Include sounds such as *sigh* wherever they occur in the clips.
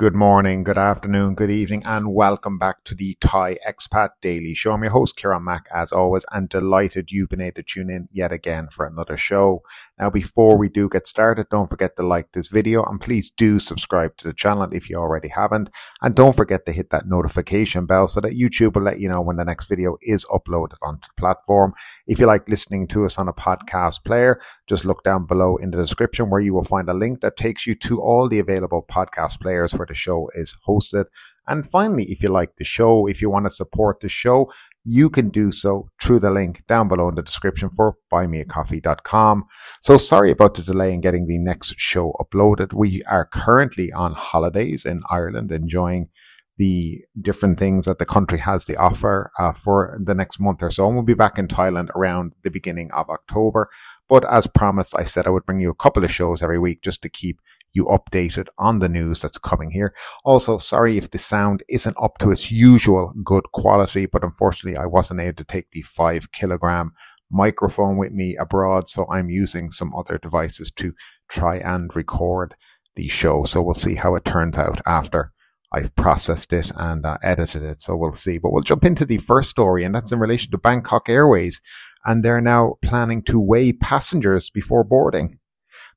Good morning, good afternoon, good evening, and welcome back to the Thai Expat Daily Show. I'm your host, Kieran Mack, as always, and delighted you've been able to tune in yet again for another show. Now, before we do get started, don't forget to like this video and please do subscribe to the channel if you already haven't. And don't forget to hit that notification bell so that YouTube will let you know when the next video is uploaded onto the platform. If you like listening to us on a podcast player, just look down below in the description where you will find a link that takes you to all the available podcast players where the show is hosted. And finally, if you like the show, if you want to support the show, you can do so through the link down below in the description for buymeacoffee.com. So sorry about the delay in getting the next show uploaded. We are currently on holidays in Ireland, enjoying the different things that the country has to offer uh, for the next month or so. And we'll be back in Thailand around the beginning of October. But as promised, I said I would bring you a couple of shows every week just to keep you updated on the news that's coming here. Also, sorry if the sound isn't up to its usual good quality, but unfortunately I wasn't able to take the five kilogram microphone with me abroad. So I'm using some other devices to try and record the show. So we'll see how it turns out after I've processed it and uh, edited it. So we'll see. But we'll jump into the first story, and that's in relation to Bangkok Airways. And they're now planning to weigh passengers before boarding.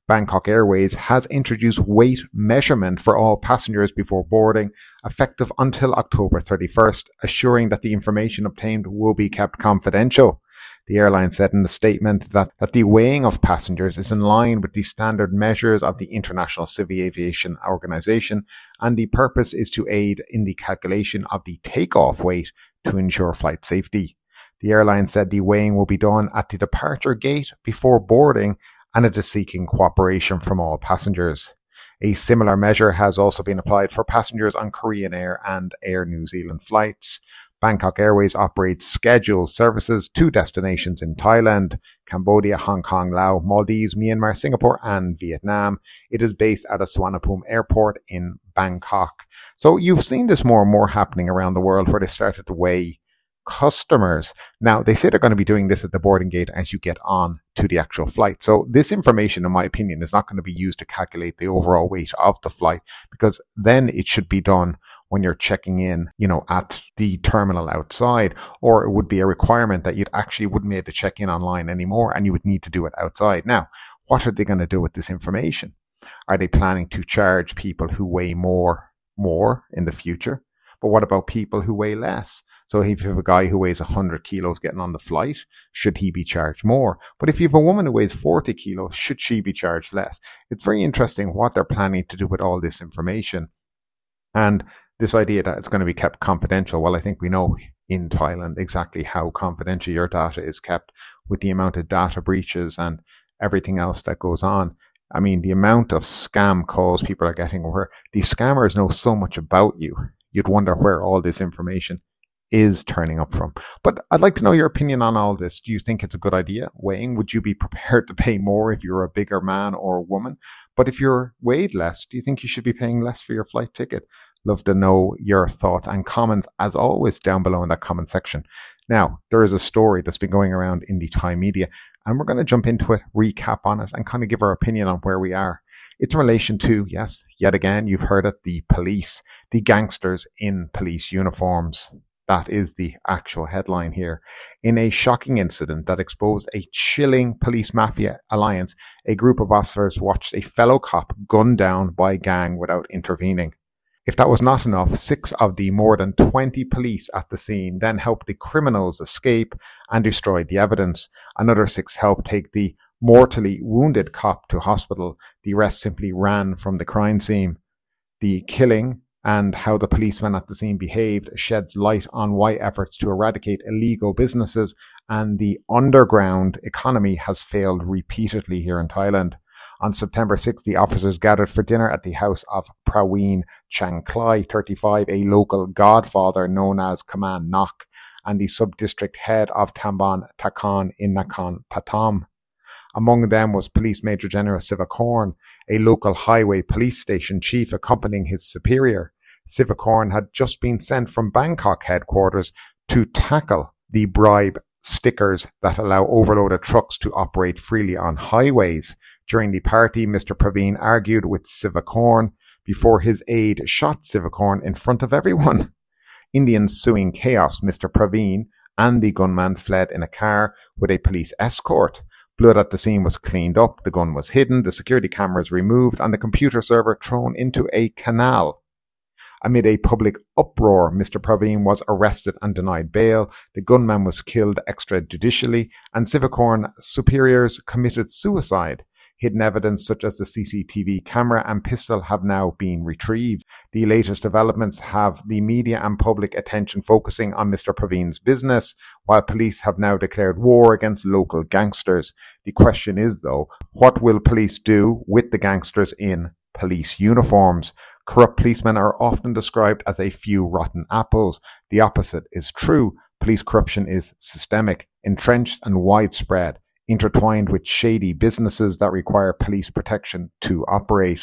Bangkok Airways has introduced weight measurement for all passengers before boarding, effective until October 31st, assuring that the information obtained will be kept confidential. The airline said in a statement that, that the weighing of passengers is in line with the standard measures of the International Civil Aviation Organization, and the purpose is to aid in the calculation of the takeoff weight to ensure flight safety. The airline said the weighing will be done at the departure gate before boarding and it is seeking cooperation from all passengers. A similar measure has also been applied for passengers on Korean Air and Air New Zealand flights. Bangkok Airways operates scheduled services to destinations in Thailand, Cambodia, Hong Kong, Laos, Maldives, Myanmar, Singapore, and Vietnam. It is based at a Suvarnabhumi airport in Bangkok. So you've seen this more and more happening around the world where they started to weigh customers. Now, they say they're going to be doing this at the boarding gate as you get on to the actual flight. So this information, in my opinion, is not going to be used to calculate the overall weight of the flight because then it should be done when you're checking in, you know, at the terminal outside, or it would be a requirement that you'd actually wouldn't be able to check in online anymore and you would need to do it outside. Now, what are they going to do with this information? Are they planning to charge people who weigh more, more in the future? But what about people who weigh less? So if you have a guy who weighs 100 kilos getting on the flight, should he be charged more? But if you have a woman who weighs 40 kilos, should she be charged less? It's very interesting what they're planning to do with all this information. And this idea that it's going to be kept confidential. Well, I think we know in Thailand exactly how confidential your data is kept with the amount of data breaches and everything else that goes on. I mean, the amount of scam calls people are getting where these scammers know so much about you. You'd wonder where all this information is turning up from. But I'd like to know your opinion on all this. Do you think it's a good idea weighing? Would you be prepared to pay more if you're a bigger man or a woman? But if you're weighed less, do you think you should be paying less for your flight ticket? Love to know your thoughts and comments as always down below in that comment section. Now, there is a story that's been going around in the Thai media and we're going to jump into it, recap on it and kind of give our opinion on where we are. It's in relation to, yes, yet again, you've heard it, the police, the gangsters in police uniforms. That is the actual headline here. In a shocking incident that exposed a chilling police mafia alliance, a group of officers watched a fellow cop gunned down by a gang without intervening. If that was not enough, six of the more than 20 police at the scene then helped the criminals escape and destroyed the evidence. Another six helped take the mortally wounded cop to hospital. The rest simply ran from the crime scene. The killing and how the policemen at the scene behaved sheds light on why efforts to eradicate illegal businesses and the underground economy has failed repeatedly here in Thailand. On September 6, the officers gathered for dinner at the house of Praveen Changklai, 35, a local godfather known as Kamnan Nok, and the sub-district head of Tambon Takan in Nakhon Pathom. Among them was Police Major General Sivakorn, a local highway police station chief accompanying his superior. Sivakorn had just been sent from Bangkok headquarters to tackle the bribe stickers that allow overloaded trucks to operate freely on highways. During the party, Mr. Praveen argued with Sivakorn before his aide shot Sivakorn in front of everyone. Indians suing chaos, Mr. Praveen and the gunman fled in a car with a police escort. Blood at the scene was cleaned up, the gun was hidden, the security cameras removed, and the computer server thrown into a canal. Amid a public uproar, Mr. Praveen was arrested and denied bail. The gunman was killed extrajudicially, and Sivakorn superiors committed suicide. Hidden evidence such as the CCTV camera and pistol have now been retrieved. The latest developments have the media and public attention focusing on Mr. Praveen's business, while police have now declared war against local gangsters. The question is, though, what will police do with the gangsters in police uniforms? Corrupt policemen are often described as a few rotten apples. The opposite is true. Police corruption is systemic, entrenched, and widespread intertwined with shady businesses that require police protection to operate.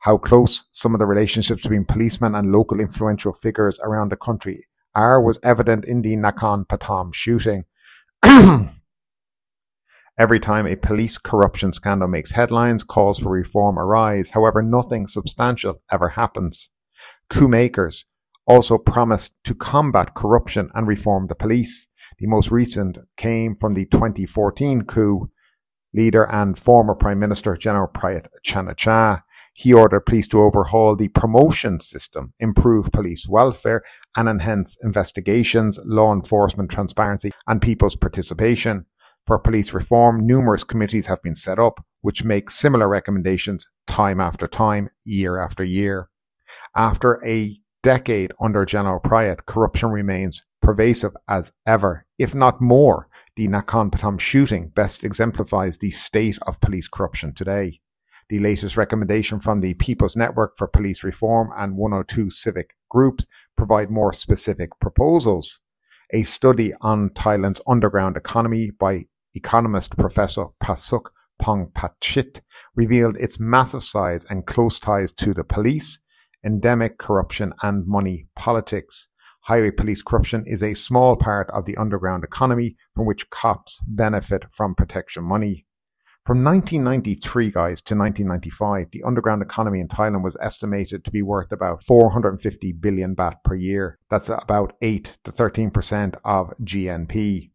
How close some of the relationships between policemen and local influential figures around the country are was evident in the Nakhon Pathom shooting. *clears throat* Every time a police corruption scandal makes headlines, calls for reform arise. However, nothing substantial ever happens. Coup makers also promised to combat corruption and reform the police. The most recent came from the 2014 coup leader and former Prime Minister General Prayut Chan-o-cha. He ordered police to overhaul the promotion system, improve police welfare, and enhance investigations, law enforcement transparency, and people's participation. For police reform, numerous committees have been set up, which make similar recommendations time after time, year after year. After a decade under General Prayut, corruption remains pervasive as ever, if not more. The Nakhon Pathom shooting best exemplifies the state of police corruption today. The latest recommendation from the People's Network for Police Reform and 102 civic groups provide more specific proposals. A study on Thailand's underground economy by economist Professor Pasuk Phongpaichit revealed its massive size and close ties to the police, endemic corruption and money politics. Highway police corruption is a small part of the underground economy from which cops benefit from protection money. From 1993, guys, to 1995, the underground economy in Thailand was estimated to be worth about 450 billion baht per year. That's about 8 to 13% of GNP.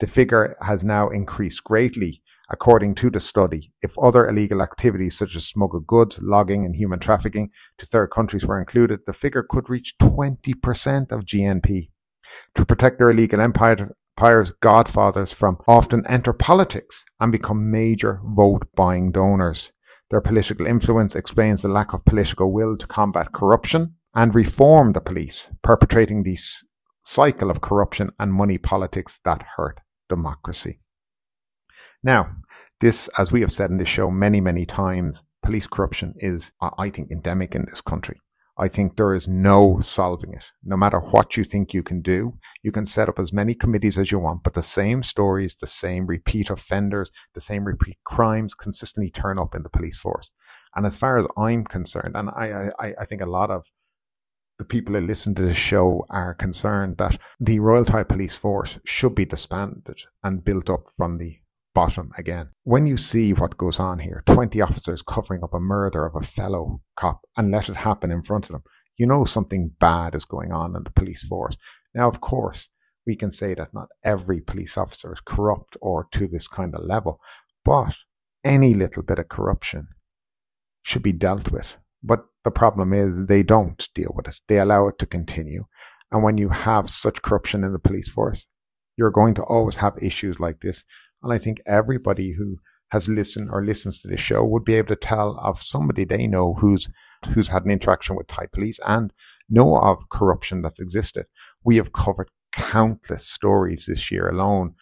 The figure has now increased greatly According to the study, if other illegal activities such as smuggled goods, logging, and human trafficking to third countries were included, the figure could reach 20% of GNP. To protect their illegal empires, godfathers from often enter politics and become major vote buying donors. Their political influence explains the lack of political will to combat corruption and reform the police, perpetrating this cycle of corruption and money politics that hurt democracy. Now, this, as we have said in this show many, many times, police corruption is, I think, endemic in this country. I think there is no solving it. No matter what you think you can do, you can set up as many committees as you want, but the same stories, the same repeat offenders, the same repeat crimes consistently turn up in the police force. And as far as I'm concerned, and I, I, I think a lot of the people who listen to this show are concerned that the Royal Thai Police Force should be disbanded and built up from the bottom again. When you see what goes on here, 20 officers covering up a murder of a fellow cop and let it happen in front of them, you know something bad is going on in the police force. Now, of course, we can say that not every police officer is corrupt or to this kind of level, but any little bit of corruption should be dealt with. But the problem is they don't deal with it. They allow it to continue. And when you have such corruption in the police force, you're going to always have issues like this and I think everybody who has listened or listens to this show would be able to tell of somebody they know who's who's had an interaction with Thai police and know of corruption that's existed. We have covered countless stories this year alone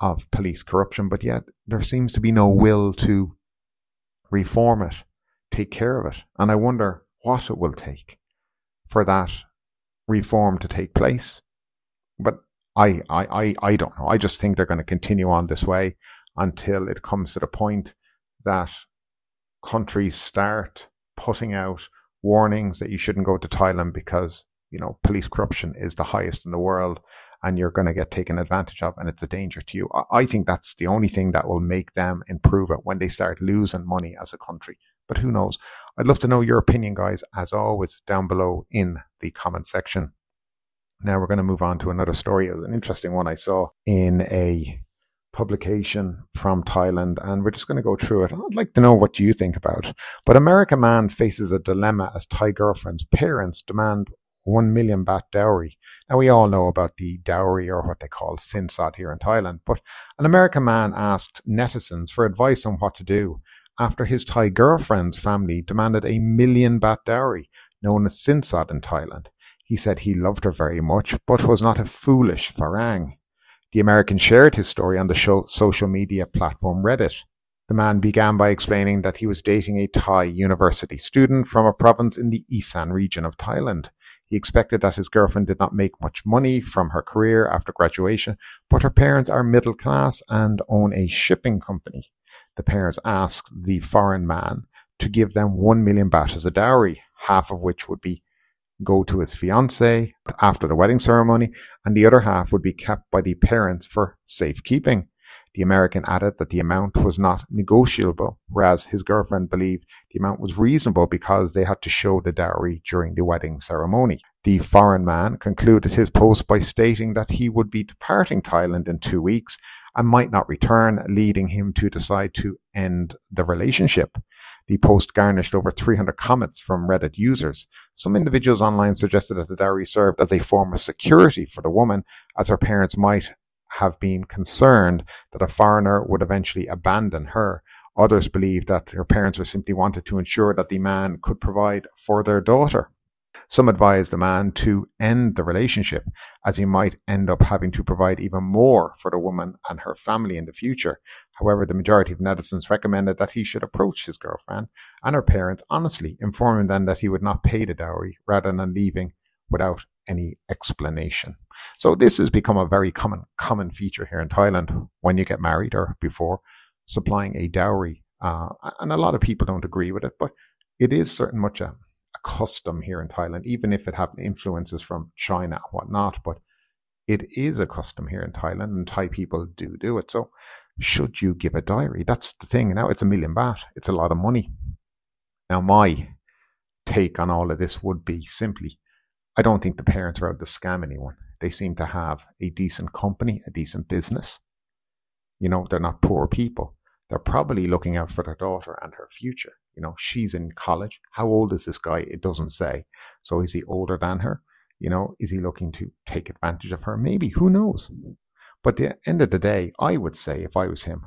of police corruption, but yet there seems to be no will to reform it, take care of it. And I wonder what it will take for that reform to take place. But I, I, I, I don't know. I just think they're going to continue on this way until it comes to the point that countries start putting out warnings that you shouldn't go to Thailand because, you know, police corruption is the highest in the world and you're going to get taken advantage of and it's a danger to you. I think that's the only thing that will make them improve it when they start losing money as a country. But who knows? I'd love to know your opinion, guys, as always, down below in the comment section. Now we're going to move on to another story. It was an interesting one I saw in a publication from Thailand, and we're just going to go through it. I'd like to know what you think about. But American man faces a dilemma as Thai girlfriend's parents demand 1 million baht dowry. Now, we all know about the dowry or what they call sinsod here in Thailand, but an American man asked netizens for advice on what to do after his Thai girlfriend's family demanded a million baht dowry, known as sinsod in Thailand. He said he loved her very much, but was not a foolish farang. The American shared his story on the show, social media platform Reddit. The man began by explaining that he was dating a Thai university student from a province in the Isan region of Thailand. He expected that his girlfriend did not make much money from her career after graduation, but her parents are middle class and own a shipping company. The parents asked the foreign man to give them 1 million baht as a dowry, half of which would be go to his fiancee after the wedding ceremony, and the other half would be kept by the parents for safekeeping. The American added that the amount was not negotiable, whereas his girlfriend believed the amount was reasonable because they had to show the dowry during the wedding ceremony. The foreign man concluded his post by stating that he would be departing Thailand in two weeks and might not return, leading him to decide to end the relationship. The post garnished over 300 comments from Reddit users. Some individuals online suggested that the diary served as a form of security for the woman, as her parents might have been concerned that a foreigner would eventually abandon her. Others believed that her parents were simply wanted to ensure that the man could provide for their daughter. Some advised the man to end the relationship, as he might end up having to provide even more for the woman and her family in the future. However, the majority of netizens recommended that he should approach his girlfriend and her parents honestly, informing them that he would not pay the dowry rather than leaving without any explanation. So this has become a very common common feature here in Thailand when you get married or before supplying a dowry. Uh, and a lot of people don't agree with it, but it is certain much a a custom here in Thailand, even if it had influences from China and whatnot. But it is a custom here in Thailand, and Thai people do do it. So, should you give a diary? That's the thing. Now it's a million baht. It's a lot of money. Now, my take on all of this would be simply, I don't think the parents are out to scam anyone. They seem to have a decent company, a decent business. You know, they're not poor people. They're probably looking out for their daughter and her future. You know, she's in college. How old is this guy? It doesn't say. So is he older than her? You know, is he looking to take advantage of her? Maybe. Who knows? But at the end of the day, I would say, if I was him,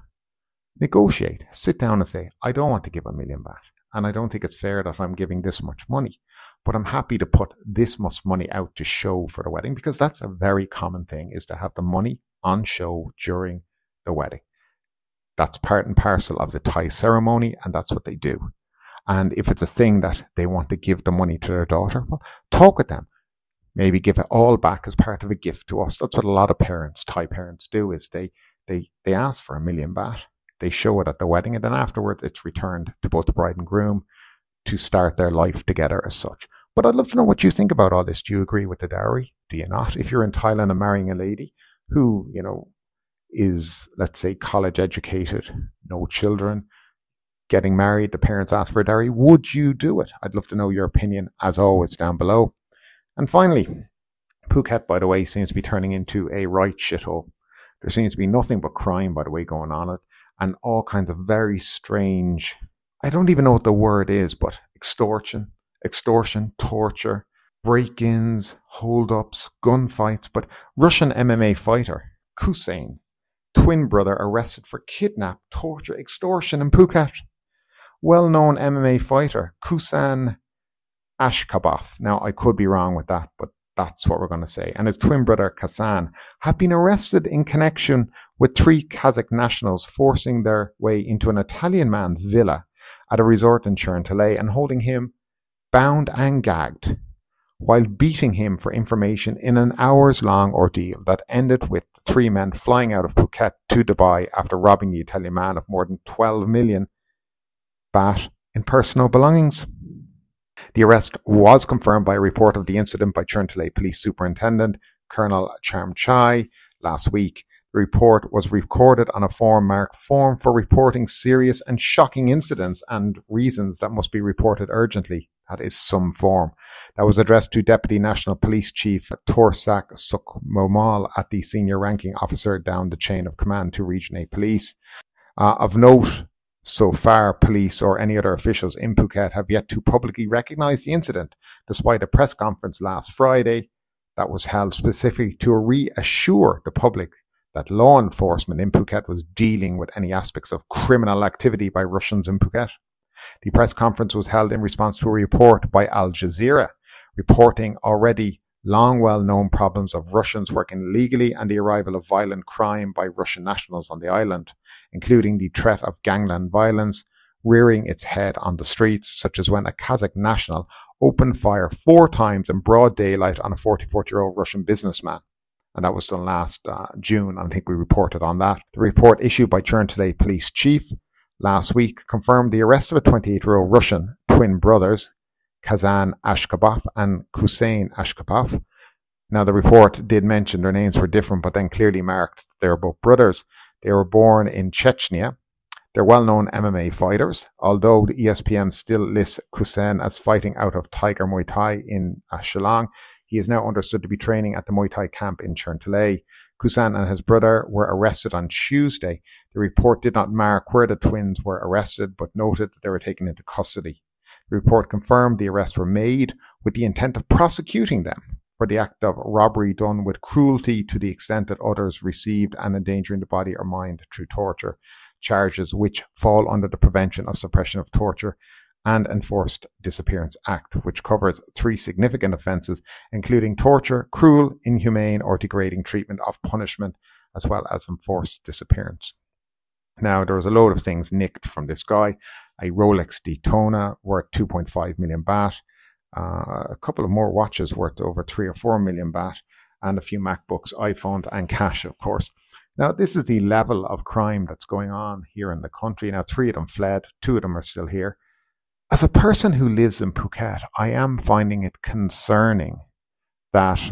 negotiate. Sit down and say, I don't want to give a million back. And I don't think it's fair that I'm giving this much money. But I'm happy to put this much money out to show for the wedding because that's a very common thing is to have the money on show during the wedding. That's part and parcel of the Thai ceremony, and that's what they do. And if it's a thing that they want to give the money to their daughter, well, talk with them. Maybe give it all back as part of a gift to us. That's what a lot of parents, Thai parents, do is they they they ask for a million baht. They show it at the wedding, and then afterwards it's returned to both the bride and groom to start their life together as such. But I'd love to know what you think about all this. Do you agree with the dowry? Do you not? If you're in Thailand and marrying a lady who, you know, is, let's say, college educated, no children, getting married, the parents ask for a dowry. Would you do it? I'd love to know your opinion, as always, down below. And finally, Phuket, by the way, seems to be turning into a right shithole. There seems to be nothing but crime, by the way, going on it, and all kinds of very strange. I don't even know what the word is, but extortion, extortion, torture, break-ins, hold-ups, gunfights. But Russian MMA fighter Khusein, twin brother, arrested for kidnap, torture, extortion in Phuket well known MMA fighter, Kusan Ashkabov. Now, I could be wrong with that, but that's what we're going to say. And his twin brother, Khasan, have been arrested in connection with three Kazakh nationals forcing their way into an Italian man's villa at a resort in Choeng Thale and holding him bound and gagged while beating him for information in an hours long ordeal that ended with three men flying out of Phuket to Dubai after robbing the Italian man of more than 12 million baht in personal belongings. The arrest was confirmed by a report of the incident by Choeng Thale Police Superintendent Colonel Charm Chai last week. The report was recorded on a form marked Form for Reporting Serious and Shocking Incidents and Reasons that Must Be Reported Urgently. That is some form. That was addressed to Deputy National Police Chief Torsak Sukvimol at the senior ranking officer down the chain of command to Region 8 Police. Uh, of note, so far, police or any other officials in Phuket have yet to publicly recognise the incident, despite a press conference last Friday that was held specifically to reassure the public that law enforcement in Phuket was dealing with any aspects of criminal activity by Russians in Phuket. The press conference was held in response to a report by Al Jazeera reporting already long well known problems of Russians working illegally and the arrival of violent crime by Russian nationals on the island, including the threat of gangland violence rearing its head on the streets, such as when a Kazakh national opened fire four times in broad daylight on a 44 year old Russian businessman and that was done last uh, June. I think we reported on that. The report issued by Choeng Thale police chief last week confirmed the arrest of a 28 year old Russian twin brothers, Khasan Ashkabov and Hussein Ashkabov. Now, the report did mention their names were different, but then clearly marked they were both brothers. They were born in Chechnya. They're well known MMA fighters, although the ESPN still lists Khusein as fighting out of Tiger Muay Thai in uh, Chalong. He is now understood to be training at the Muay Thai camp in Choeng Thale. Kusan and his brother were arrested on Tuesday. The report did not mark where the twins were arrested, but noted that they were taken into custody. The report confirmed the arrests were made with the intent of prosecuting them for the act of robbery done with cruelty to the extent that others received and endangering the body or mind through torture, charges which fall under the Prevention of Suppression of Torture and Enforced Disappearance Act, which covers three significant offences, including torture, cruel, inhumane, or degrading treatment of punishment, as well as enforced disappearance. Now, there was a load of things nicked from this guy a Rolex Daytona worth 2.5 million baht, uh, a couple of more watches worth over 3 or 4 million baht, and a few MacBooks, iPhones, and cash, of course. Now, this is the level of crime that's going on here in the country. Now, three of them fled, two of them are still here. As a person who lives in Phuket, I am finding it concerning that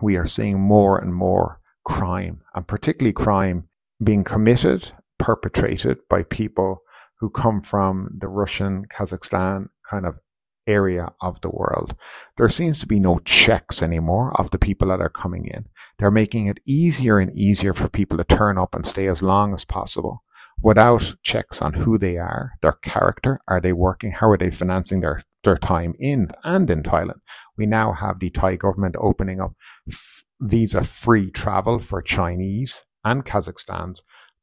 we are seeing more and more crime, and particularly crime being committed, perpetrated by people who come from the Russian, Kazakhstan kind of area of the world. There seems to be no checks anymore of the people that are coming in. They're making it easier and easier for people to turn up and stay as long as possible without checks on who they are, their character, are they working, how are they financing their, their time in and in Thailand. We now have the Thai government opening up f- visa free travel for Chinese and Kazakhstans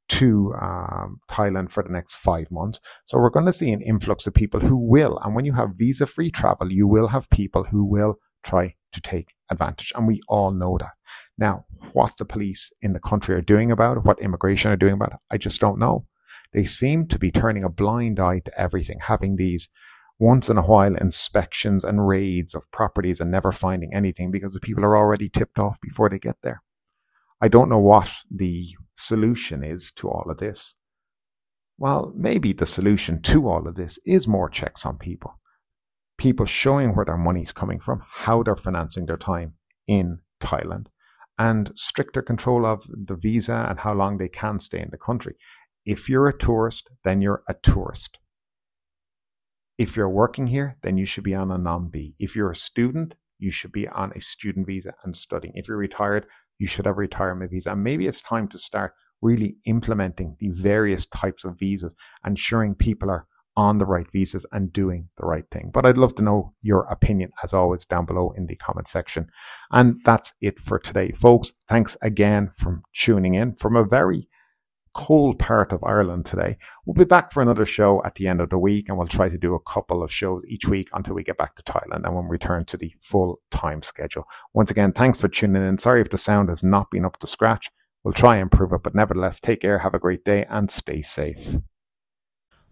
to um, Thailand for the next five months. So we're going to see an influx of people who will, and when you have visa free travel, you will have people who will try to take advantage. And we all know that. Now, what the police in the country are doing about it, what immigration are doing about it, I just don't know. They seem to be turning a blind eye to everything, having these once in a while inspections and raids of properties and never finding anything because the people are already tipped off before they get there. I don't know what the solution is to all of this. Well, maybe the solution to all of this is more checks on people people showing where their money's coming from, how they're financing their time in Thailand, and stricter control of the visa and how long they can stay in the country. If you're a tourist, then you're a tourist. If you're working here, then you should be on a non B. If you're a student, you should be on a student visa and studying. If you're retired, you should have retirement visa. And maybe it's time to start really implementing the various types of visas, ensuring people are on the right visas and doing the right thing. But I'd love to know your opinion as always down below in the comment section. And that's it for today, folks. Thanks again for tuning in from a very cold part of Ireland today. We'll be back for another show at the end of the week and we'll try to do a couple of shows each week until we get back to Thailand and when we return to the full time schedule. Once again, thanks for tuning in. Sorry if the sound has not been up to scratch. We'll try and improve it, but nevertheless, take care, have a great day and stay safe.